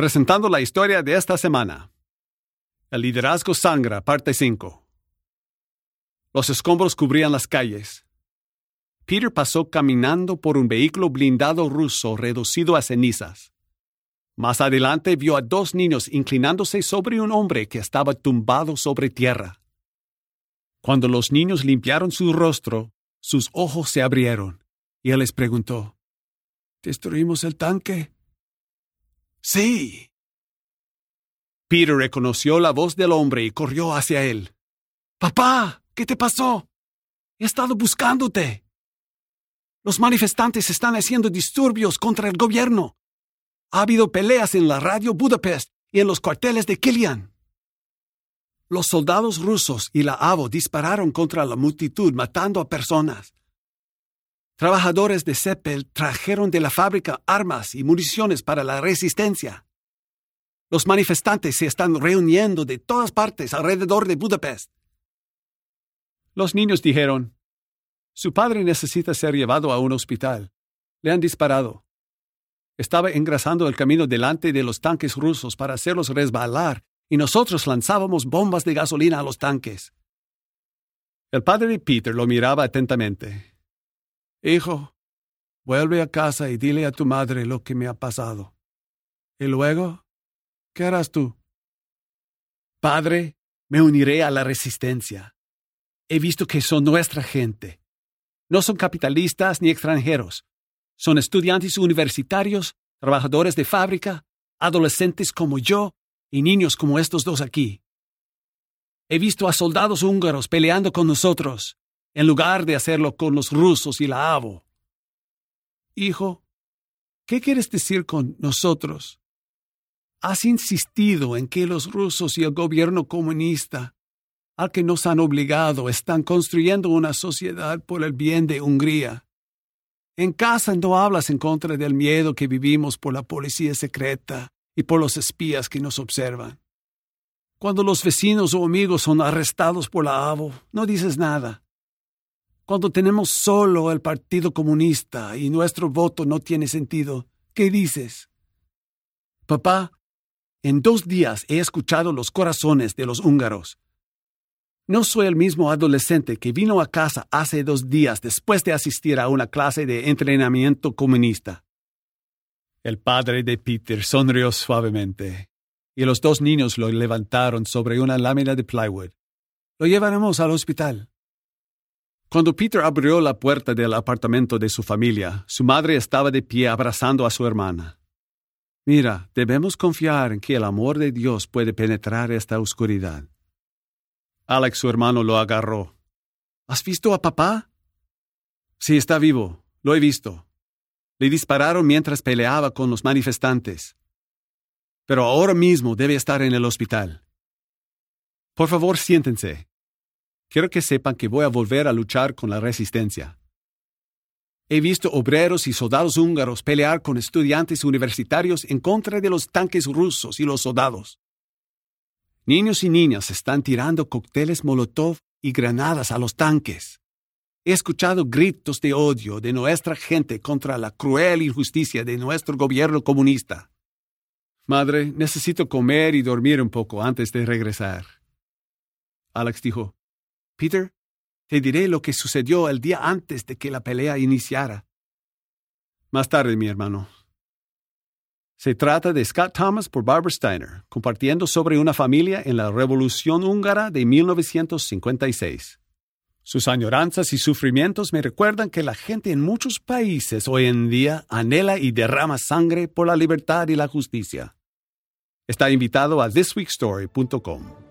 presentando la historia de esta semana. El liderazgo sangra, parte 5. Los escombros cubrían las calles. Peter pasó caminando por un vehículo blindado ruso reducido a cenizas. Más adelante vio a dos niños inclinándose sobre un hombre que estaba tumbado sobre tierra. Cuando los niños limpiaron su rostro, sus ojos se abrieron, y él les preguntó, ¿Destruimos el tanque? Sí, Peter reconoció la voz del hombre y corrió hacia él. Papá, ¿qué te pasó? He estado buscándote. Los manifestantes están haciendo disturbios contra el gobierno. Ha habido peleas en la radio Budapest y en los cuarteles de Kilian. Los soldados rusos y la AVO dispararon contra la multitud matando a personas. Trabajadores de Seppel trajeron de la fábrica armas y municiones para la resistencia. Los manifestantes se están reuniendo de todas partes alrededor de Budapest. Los niños dijeron, Su padre necesita ser llevado a un hospital. Le han disparado. Estaba engrasando el camino delante de los tanques rusos para hacerlos resbalar, y nosotros lanzábamos bombas de gasolina a los tanques. El padre de Peter lo miraba atentamente. Hijo, vuelve a casa y dile a tu madre lo que me ha pasado. Y luego ¿Qué harás tú? Padre, me uniré a la resistencia. He visto que son nuestra gente. No son capitalistas ni extranjeros. Son estudiantes universitarios, trabajadores de fábrica, adolescentes como yo y niños como estos dos aquí. He visto a soldados húngaros peleando con nosotros, en lugar de hacerlo con los rusos y la AVO. Hijo, ¿qué quieres decir con nosotros? Has insistido en que los rusos y el gobierno comunista, al que nos han obligado, están construyendo una sociedad por el bien de Hungría. En casa no hablas en contra del miedo que vivimos por la policía secreta y por los espías que nos observan. Cuando los vecinos o amigos son arrestados por la AVO, no dices nada. Cuando tenemos solo el Partido Comunista y nuestro voto no tiene sentido, ¿qué dices? Papá, en dos días he escuchado los corazones de los húngaros. No soy el mismo adolescente que vino a casa hace dos días después de asistir a una clase de entrenamiento comunista. El padre de Peter sonrió suavemente, y los dos niños lo levantaron sobre una lámina de plywood. Lo llevaremos al hospital. Cuando Peter abrió la puerta del apartamento de su familia, su madre estaba de pie abrazando a su hermana. Mira, debemos confiar en que el amor de Dios puede penetrar esta oscuridad. Alex, su hermano, lo agarró. ¿Has visto a papá? Sí, está vivo. Lo he visto. Le dispararon mientras peleaba con los manifestantes. Pero ahora mismo debe estar en el hospital. Por favor, siéntense. Quiero que sepan que voy a volver a luchar con la resistencia. He visto obreros y soldados húngaros pelear con estudiantes universitarios en contra de los tanques rusos y los soldados. Niños y niñas están tirando cócteles Molotov y granadas a los tanques. He escuchado gritos de odio de nuestra gente contra la cruel injusticia de nuestro gobierno comunista. Madre, necesito comer y dormir un poco antes de regresar. Alex dijo, Peter, te diré lo que sucedió el día antes de que la pelea iniciara. Más tarde, mi hermano. Se trata de Scott Thomas por Barbara Steiner, compartiendo sobre una familia en la Revolución húngara de 1956. Sus añoranzas y sufrimientos me recuerdan que la gente en muchos países hoy en día anhela y derrama sangre por la libertad y la justicia. Está invitado a thisweekstory.com.